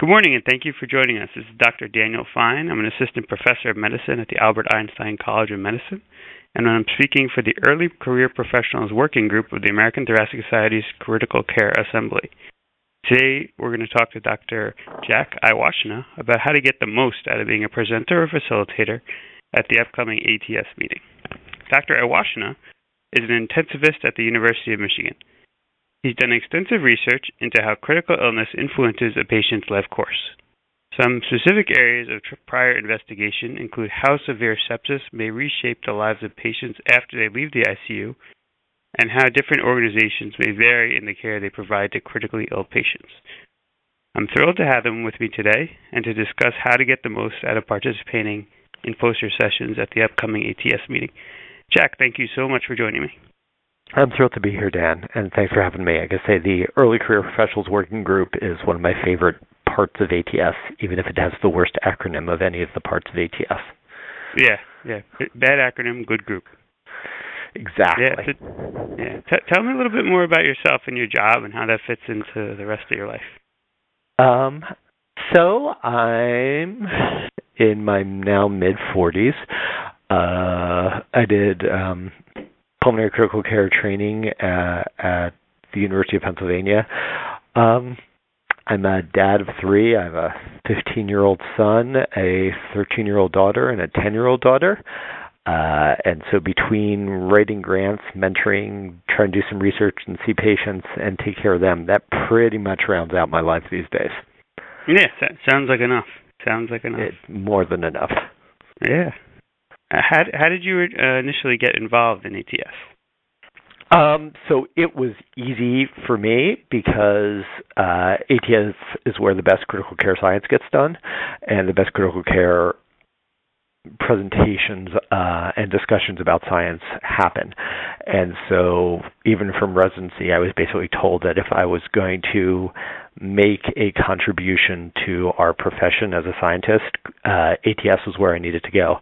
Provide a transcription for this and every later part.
Good morning, and thank you for joining us. This is Dr. Daniel Fine. I'm an assistant professor of medicine at the Albert Einstein College of Medicine, and I'm speaking for the Early Career Professionals Working Group of the American Thoracic Society's Critical Care Assembly. Today, we're going to talk to Dr. Jack Iwashyna about how to get the most out of being a presenter or facilitator at the upcoming ATS meeting. Dr. Iwashyna is an intensivist at the University of Michigan. He's done extensive research into how critical illness influences a patient's life course. Some specific areas of prior investigation include how severe sepsis may reshape the lives of patients after they leave the ICU, and how different organizations may vary in the care they provide to critically ill patients. I'm thrilled to have him with me today and to discuss how to get the most out of participating in poster sessions at the upcoming ATS meeting. Jack, thank you so much for joining me. I'm thrilled to be here, Dan, and thanks for having me. I can say the Early Career Professionals Working Group is one of my favorite parts of ATS, even if it has the worst acronym of any of the parts of ATS. Yeah, yeah. Bad acronym, good group. Exactly. Yeah. So, yeah. T- tell me a little bit more about yourself and your job and how that fits into the rest of your life. Um, so I'm in my now mid 40s. Uh, I did um, pulmonary critical care training at, at the University of Pennsylvania. Um, I'm a dad of three. I have a 15 year old son, a 13 year old daughter, and a 10 year old daughter. Uh, and so between writing grants, mentoring, trying to do some research and see patients and take care of them, that pretty much rounds out my life these days. Yeah, that sounds like enough. Sounds like enough. It, more than enough. Yeah. Uh, how how did you uh, initially get involved in ATS? Um, so it was easy for me because uh, ATS is where the best critical care science gets done, and the best critical care presentations uh, and discussions about science happen. And so, even from residency, I was basically told that if I was going to make a contribution to our profession as a scientist, uh, ATS was where I needed to go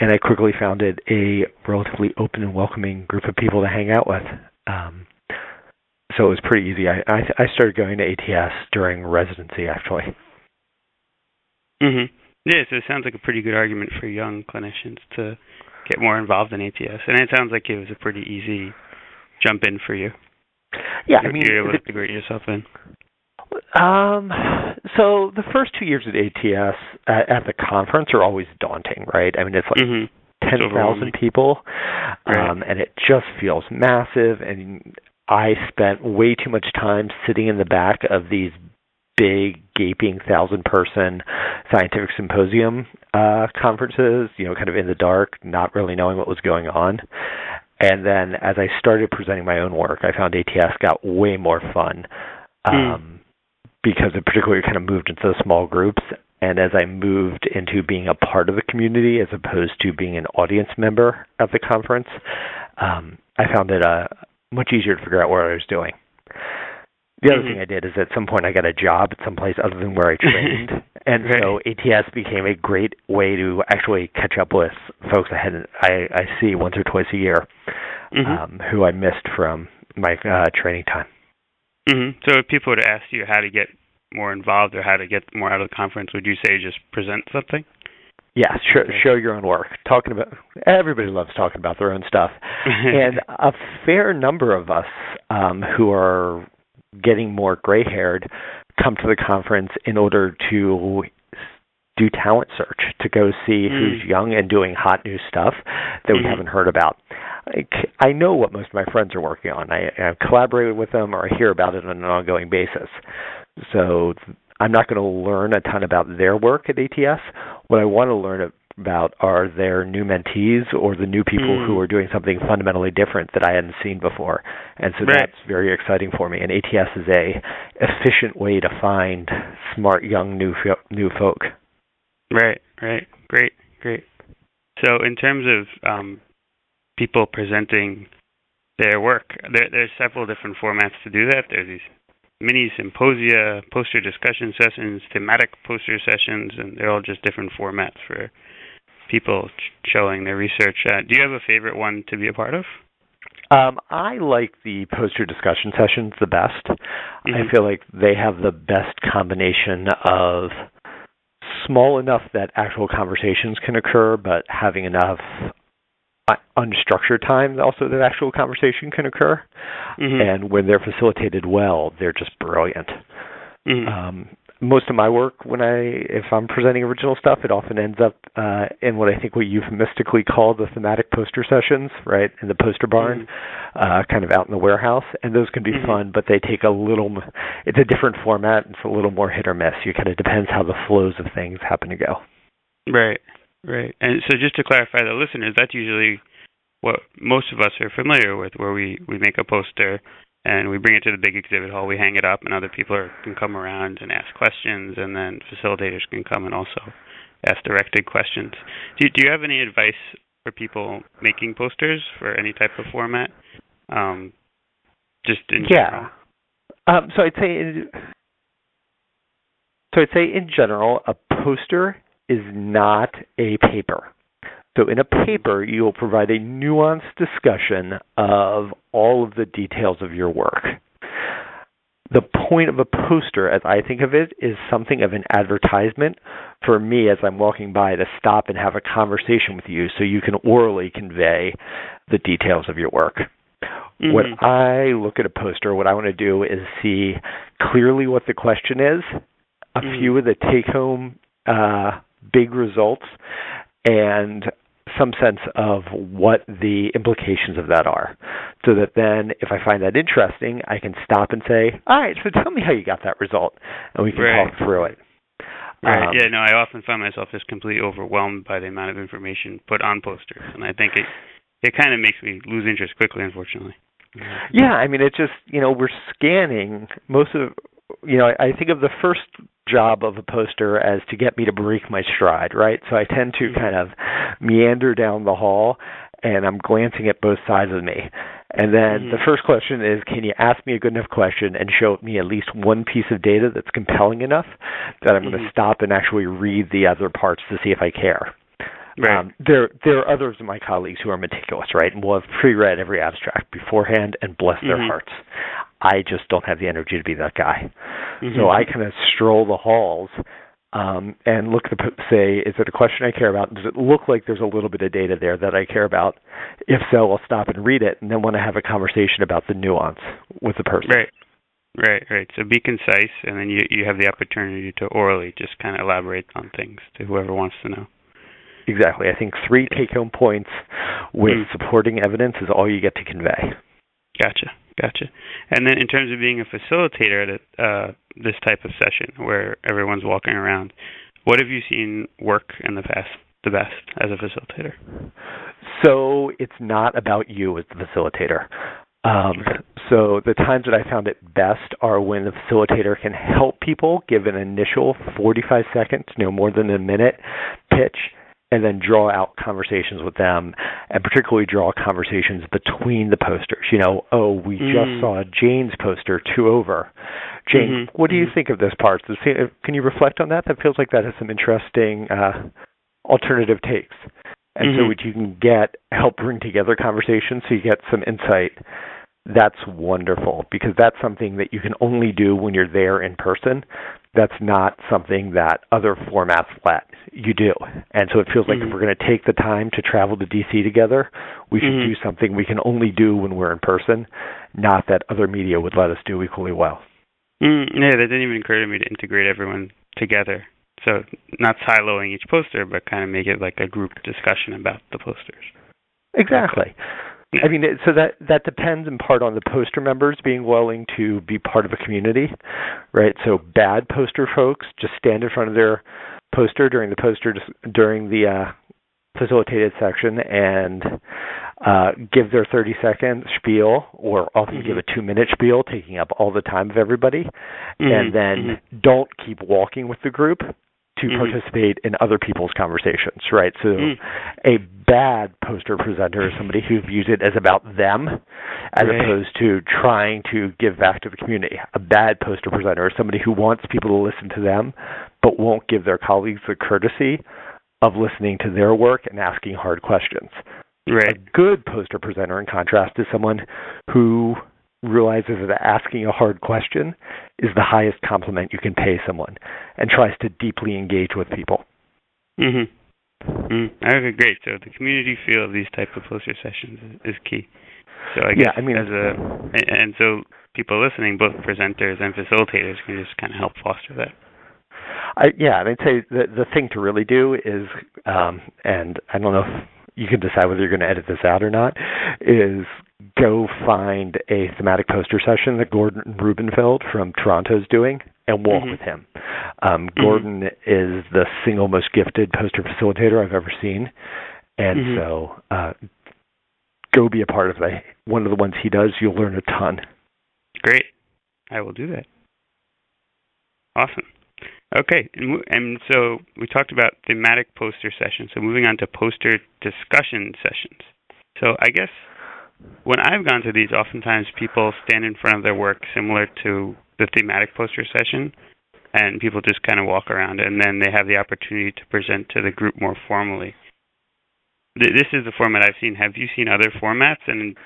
and I quickly found it a relatively open and welcoming group of people to hang out with. Um, so it was pretty easy. I, I I started going to ATS during residency, actually. Mhm. Yeah, so it sounds like a pretty good argument for young clinicians to get more involved in ATS, and it sounds like it was a pretty easy jump in for you. Yeah, I mean, you're able to integrate yourself in. Um, so the first two years at ATS at, at the conference are always daunting, right? I mean, it's like mm-hmm. ten thousand people, right. um, and it just feels massive. And I spent way too much time sitting in the back of these big, gaping thousand-person scientific symposium uh, conferences. You know, kind of in the dark, not really knowing what was going on. And then as I started presenting my own work, I found ATS got way more fun. Hmm. Um, mm because it particularly kind of moved into the small groups. And as I moved into being a part of the community as opposed to being an audience member of the conference, um, I found it uh, much easier to figure out what I was doing. The other mm-hmm. thing I did is at some point I got a job at some place other than where I trained, and right. so ATS became a great way to actually catch up with folks I hadn't I, I see once or twice a year, mm-hmm. um, who I missed from my uh, training time. Mm-hmm. So if people were to ask you how to get more involved or how to get more out of the conference, would you say just present something? Yeah, show, show your own work. Talking about everybody loves talking about their own stuff, and a fair number of us um, who are getting more gray-haired come to the conference in order to do talent search to go see mm. who's young and doing hot new stuff that we mm-hmm. haven't heard about. I know what most of my friends are working on. I, I've collaborated with them or I hear about it on an ongoing basis. So I'm not going to learn a ton about their work at ATS. What I want to learn about are their new mentees or the new people mm. who are doing something fundamentally different that I hadn't seen before. And so right. that's very exciting for me. And ATS is a efficient way to find smart young new new folk. Right, right. Great, great. So in terms of um, people presenting their work, there, there's several different formats to do that. There's these mini symposia, poster discussion sessions, thematic poster sessions, and they're all just different formats for people showing their research. Uh, do you have a favorite one to be a part of? Um, I like the poster discussion sessions the best. Mm-hmm. I feel like they have the best combination of small enough that actual conversations can occur, but having enough uh, unstructured time also that actual conversation can occur. Mm-hmm. And when they're facilitated well, they're just brilliant. Mm-hmm. Um, most of my work when I if I'm presenting original stuff, it often ends up uh, in what I think we euphemistically call the thematic poster sessions, right? In the poster barn, mm-hmm. uh, kind of out in the warehouse, and those can be Mhm. fun, but they take a little. It's a different format. It's a little more hit or miss. You kind of depends how the flows of things happen to go. Right, right. And so just to clarify the listeners, that's usually what most of us are familiar with, where we we make a poster and we bring it to the big exhibit hall, we hang it up, and other people are, can come around and ask questions, and then facilitators can come and also ask directed questions. Do do you have any advice for people making posters for any type of format? Um, just in general? Yeah. Um, so I'd say, in, so I'd say in general, a poster is not a paper. So in a paper, you will provide a nuanced discussion of all of the details of your work. The point of a poster, as I think of it, is something of an advertisement for me as I'm walking by to stop and have a conversation with you so you can orally convey the details of your work. Mhm. When I look at a poster, what I want to do is see clearly what the question is, a Mhm. few of the take home uh, big results, and some sense of what the implications of that are. So that then, if I find that interesting, I can stop and say, All right, so tell me how you got that result, and we can Right. talk through it. Right. Um, yeah. No, I often find myself just completely overwhelmed by the amount of information put on posters, and I think it it kind of makes me lose interest quickly, unfortunately. Yeah, I mean, it just you know we're scanning most of you know I, I think of the first job of a poster as to get me to break my stride, right? So I tend to Mhm. kind of meander down the hall, and I'm glancing at both sides of me. And then Mhm. the first question is, can you ask me a good enough question and show me at least one piece of data that's compelling enough that I'm going Mhm. to stop and actually read the other parts to see if I care. Right. Um, there, there are others of my colleagues who are meticulous, right, and will have pre-read every abstract beforehand and bless their Mhm. hearts. I just don't have the energy to be that guy. Mhm. So I kind of stroll the halls um, and look to say, is it a question I care about? Does it look like there's a little bit of data there that I care about? If so, I'll stop and read it, and then want to have a conversation about the nuance with the person. Right. Right, right. So be concise, and then you you have the opportunity to orally just kind of elaborate on things to whoever wants to know. Exactly. I think three take-home points with Mm. supporting evidence is all you get to convey. Gotcha, gotcha. And then in terms of being a facilitator at a, uh, this type of session where everyone's walking around, what have you seen work in the past the best as a facilitator? So it's not about you as the facilitator. Um, so the times that I found it best are when the facilitator can help people give an initial 45 seconds, no more than a minute pitch, and then draw out conversations with them, and particularly draw conversations between the posters. You know, oh, we Mm. just saw Jane's poster two over. Jane, Mhm, what do you mhm. think of this part? Can you reflect on that? That feels like that has some interesting uh, alternative takes. And so what you can get help bring together conversations so you get some insight. That's wonderful because that's something that you can only do when you're there in person. That's not something that other formats let you do. And so it feels like Mhm. if we're going to take the time to travel to DC together, we should Mhm. do something we can only do when we're in person, not that other media would let us do equally well. Mm, yeah, that didn't even occur to me to integrate everyone together. So not siloing each poster, but kind of make it like a group discussion about the posters. Exactly. Yeah. I mean, it- so that that depends in part on the poster members being willing to be part of a community, right? So bad poster folks just stand in front of their poster during the poster during the uh, facilitated section and uh, give their 30 second spiel, or often Mhm. give a two minute spiel, taking up all the time of everybody, Mhm, and then mhm. don't keep walking with the group to Mhm. participate in other people's conversations, right? So Mm. a bad poster presenter is somebody who views it as about them as Right. opposed to trying to give back to the community. A bad poster presenter is somebody who wants people to listen to them but won't give their colleagues the courtesy of listening to their work and asking hard questions. Right. A good poster presenter, in contrast, is someone who realizes that asking a hard question is the highest compliment you can pay someone and tries to deeply engage with people. Mhm. Mm, okay, great. So the community feel of these type of poster sessions is, is key. So I guess yeah, I mean, as a and so people listening, both presenters and facilitators, can just kind of help foster that. I, yeah, and I'd say the the thing to really do is, um, and I don't know if you can decide whether you're going to edit this out or not, is go find a thematic poster session that Gordon Rubenfeld from Toronto is doing and walk Mhm. with him. Um, Mhm. Gordon is the single most gifted poster facilitator I've ever seen, and Mhm. so uh, go be a part of one of the ones he does. You'll learn a ton. Great. I will do that. Awesome. Okay, and, and so we talked about thematic poster sessions. So moving on to poster discussion sessions. So I guess when I've gone to these, oftentimes people stand in front of their work similar to the thematic poster session, and people just kind of walk around, and then they have the opportunity to present to the group more formally. Th- This is the format I've seen. Have you seen other formats, and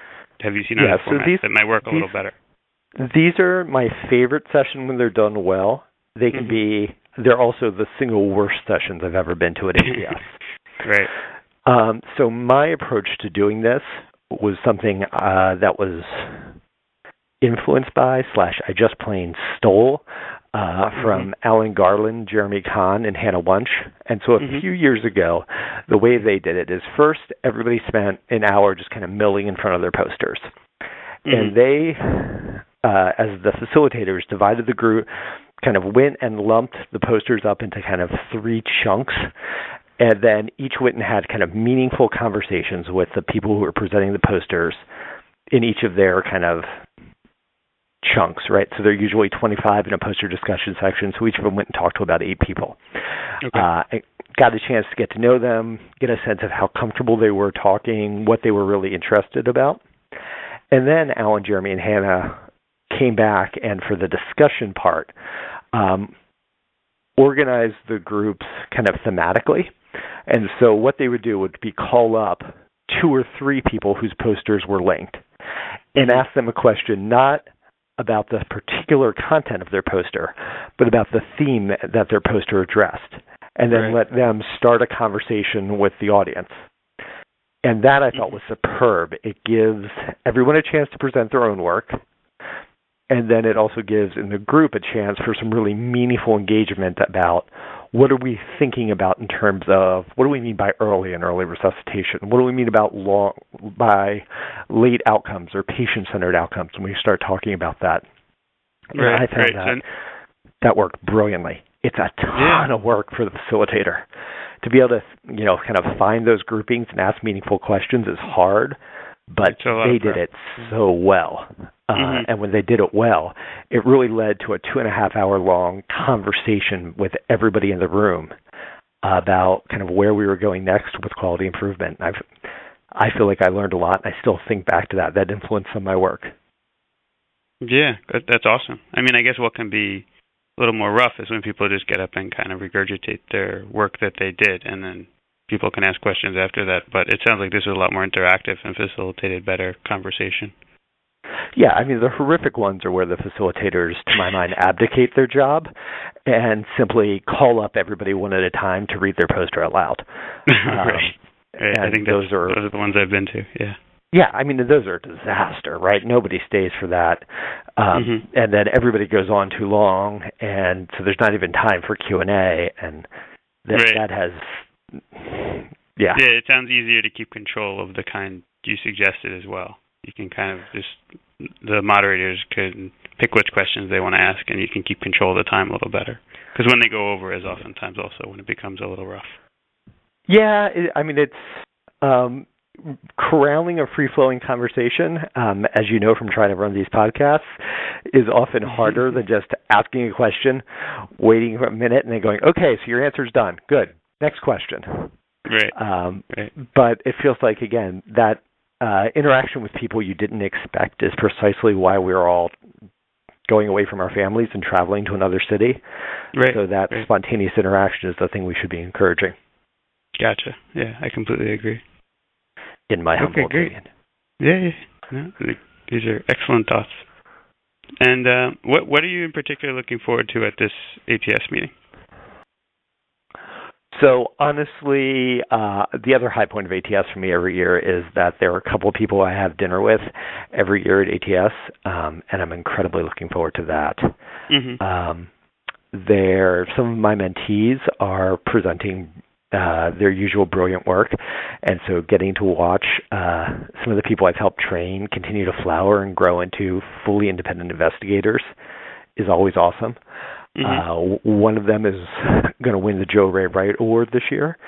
have you seen Yeah, other so formats these- that might work a little better? These are my favorite session when they're done well. They can Mhm. be. They're also the single worst sessions I've ever been to at ATS. Right. Um, so my approach to doing this was something uh, that was influenced by slash I just plain stole uh, from Alan Garland, Jeremy Kahn, and Hannah Wunsch. And so a Mhm. few years ago, the way they did it is first everybody spent an hour just kind of milling in front of their posters, and Mhm. they, uh, as the facilitators, divided the group, kind of went and lumped the posters up into kind of three chunks and then each went and had kind of meaningful conversations with the people who were presenting the posters in each of their kind of chunks, right? So they're usually 25 in a poster discussion section. So each of them went and talked to about eight people. Okay. Uh, got a chance to get to know them, get a sense of how comfortable they were talking, what they were really interested about. And then Alan, Jeremy, and Hannah came back and for the discussion part, um, organized the groups kind of thematically. And so what they would do would be call up two or three people whose posters were linked and ask them a question not about the particular content of their poster, but about the theme that their poster addressed. And then Right. let them start a conversation with the audience. And that I thought Mhm. was superb. It gives everyone a chance to present their own work. And then it also gives in the group a chance for some really meaningful engagement about what are we thinking about in terms of what do we mean by early and early resuscitation? What do we mean about long by late outcomes or patient centered outcomes when we start talking about that? Right, I found right. that And- that worked brilliantly. It's a ton Yeah. of work for the facilitator. To be able to, you know, kind of find those groupings and ask meaningful questions is hard, but It's a lot they did it so well. Uh, Mhm. And when they did it well, it really led to a two and a half hour long conversation with everybody in the room about kind of where we were going next with quality improvement. I've, I feel like I learned a lot. I still think back to that. That influenced some of my work. Yeah, that's awesome. I mean, I guess what can be a little more rough is when people just get up and kind of regurgitate their work that they did, and then people can ask questions after that. But it sounds like this was a lot more interactive and facilitated better conversation. Yeah, I mean the horrific ones are where the facilitators, to my mind, abdicate their job and simply call up everybody one at a time to read their poster out loud. Um, right. Right. I think those are those are the ones I've been to. Yeah. yeah, I mean those are a disaster, right? Nobody stays for that, um, Mhm. and then everybody goes on too long, and so there's not even time for Q and A, and that Right. that has yeah. Yeah, it sounds easier to keep control of the kind you suggested as well. You can kind of just the moderators can pick which questions they want to ask, and you can keep control of the time a little better. Because when they go over, is oftentimes also when it becomes a little rough. Yeah, it, I mean it's um, corralling a free-flowing conversation, um, as you know from trying to run these podcasts, is often harder than just asking a question, waiting for a minute, and then going, "Okay, so your answer's done. Good. Next question." Right. Um, Right. but it feels like again that uh, interaction with people you didn't expect is precisely why we're all going away from our families and traveling to another city. Right. So that right. spontaneous interaction is the thing we should be encouraging. Gotcha. Yeah, I completely agree. in my humble okay, great. opinion. Yeah, yeah. No, these are excellent thoughts. And uh, what what are you in particular looking forward to at this ATS meeting? So honestly, uh, the other high point of ATS for me every year is that there are a couple of people I have dinner with every year at ATS, um, and I'm incredibly looking forward to that. Mm-hmm. Um, there, some of my mentees are presenting uh, their usual brilliant work, and so getting to watch uh, some of the people I've helped train continue to flower and grow into fully independent investigators is always awesome. Mm-hmm. Uh, one of them is going to win the Jo Rae Wright Award this year.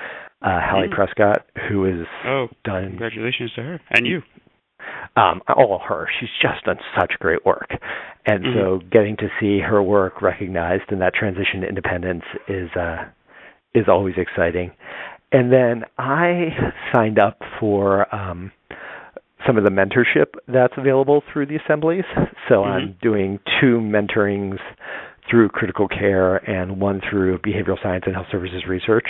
Uh, Hallie Mm. Prescott, who has Oh, done congratulations to her and you. um, all her. She's just done such great work, and Mhm. so getting to see her work recognized in that transition to independence is uh, is always exciting. And then I signed up for um, some of the mentorship that's available through the assemblies. So Mhm. I'm doing two mentorings through critical care and one through behavioral science and health services research.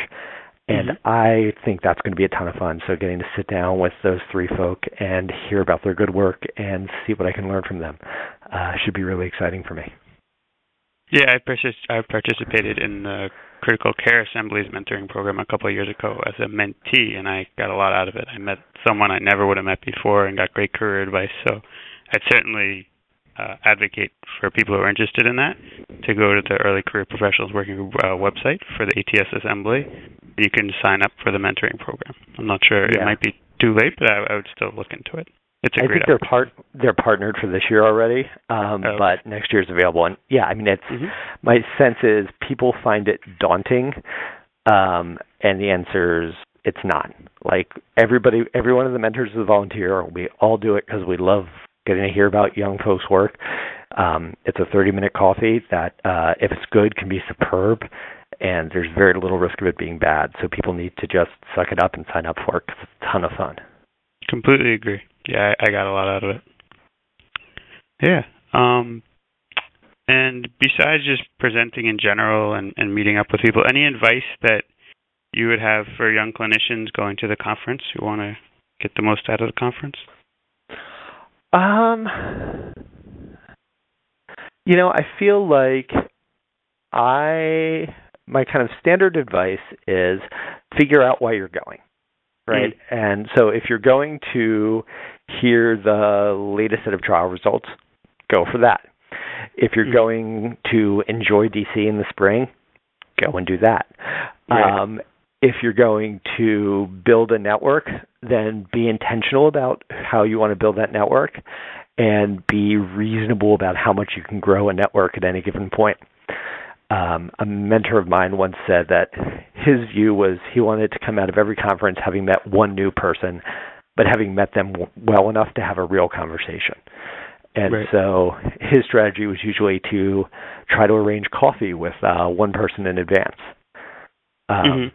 And Mhm. I think that's going to be a ton of fun. So getting to sit down with those three folk and hear about their good work and see what I can learn from them uh, should be really exciting for me. Yeah, I, partic- I participated in the critical care assemblies mentoring program a couple of years ago as a mentee, and I got a lot out of it. I met someone I never would have met before and got great career advice. So I'd certainly uh, advocate for people who are interested in that to go to the Early Career Professionals Working Group uh, website for the ATS assembly. You can sign up for the mentoring program. I'm not sure it might be too late, but I, I would still look into it. It's a I great I think they're part they're partnered for this year already, um, Oh, okay. but next year's available. And yeah, I mean, it's Mhm. my sense is people find it daunting, um, and the answer is it's not. Like everybody, every one of the mentors is a volunteer. We all do it because we love getting to hear about young folks' work. Um, it's a 30-minute coffee that, uh, if it's good, can be superb, and there's very little risk of it being bad. So people need to just suck it up and sign up for it 'cause it's a ton of fun. Completely agree. Yeah, I, I got a lot out of it. Yeah. Um and besides just presenting in general and, and meeting up with people, any advice that you would have for young clinicians going to the conference who want to get the most out of the conference? Um, you know, I feel like I my kind of standard advice is figure out why you're going, right? And so if you're going to hear the latest set of trial results, go for that. If you're Mhm. going to enjoy DC in the spring, go and do that. Right. Um, if you're going to build a network, then be intentional about how you want to build that network and be reasonable about how much you can grow a network at any given point. Um, a mentor of mine once said that his view was he wanted to come out of every conference having met one new person, but having met them w- well enough to have a real conversation. And Right. so his strategy was usually to try to arrange coffee with uh, one person in advance. Um, Mhm.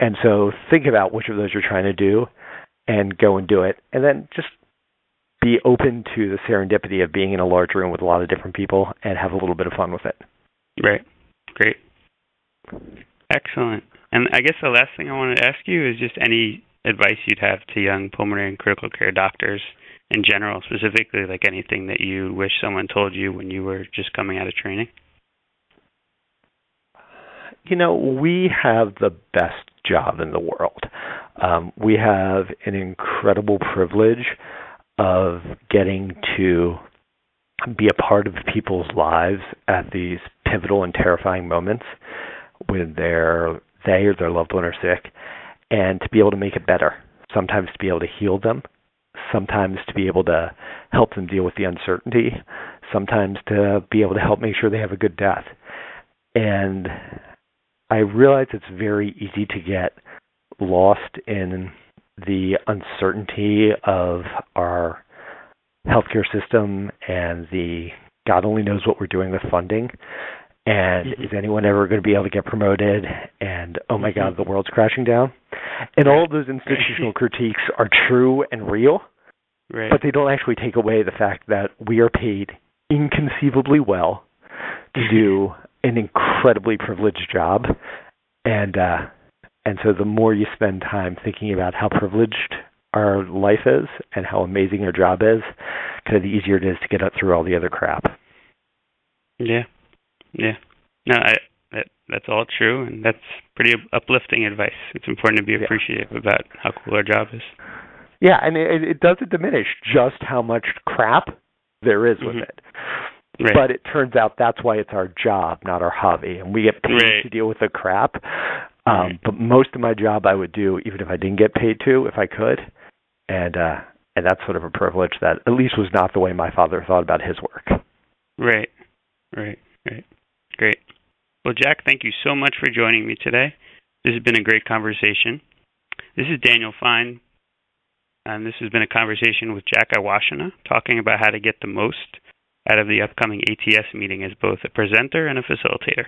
And so think about which of those you're trying to do and go and do it. And then just be open to the serendipity of being in a large room with a lot of different people and have a little bit of fun with it. Right. Great. Excellent. And I guess the last thing I wanted to ask you is just any advice you'd have to young pulmonary and critical care doctors in general, specifically like anything that you wish someone told you when you were just coming out of training. You know, we have the best job in the world. Um, we have an incredible privilege of getting to be a part of people's lives at these pivotal and terrifying moments when they're they or their loved one are sick, and to be able to make it better. Sometimes to be able to heal them, sometimes to be able to help them deal with the uncertainty, sometimes to be able to help make sure they have a good death. And I realize it's very easy to get lost in the uncertainty of our healthcare system and the God only knows what we're doing with funding. And Mhm. is anyone ever going to be able to get promoted? And oh my. God, the world's crashing down. And all of those institutional critiques are true and real, Right. but they don't actually take away the fact that we are paid inconceivably well to do an incredibly privileged job and uh and so the more you spend time thinking about how privileged our life is and how amazing our job is, kind of the easier it is to get up through all the other crap. Yeah, yeah. No, I that that's all true, and that's pretty uplifting advice. It's important to be appreciative yeah. about how cool our job is. Yeah, and it, it doesn't diminish just how much crap there is with mm-hmm. it. Right. But it turns out that's why it's our job, not our hobby, and we get paid right. to deal with the crap. Um, right. But most of my job I would do even if I didn't get paid to, if I could, and uh, and that's sort of a privilege that at least was not the way my father thought about his work. Right, right, right. Great. Well, Jack, thank you so much for joining me today. This has been a great conversation. This is Daniel Fine, and this has been a conversation with Jack Iwashyna talking about how to get the most out of the upcoming ATS meeting as both a presenter and a facilitator.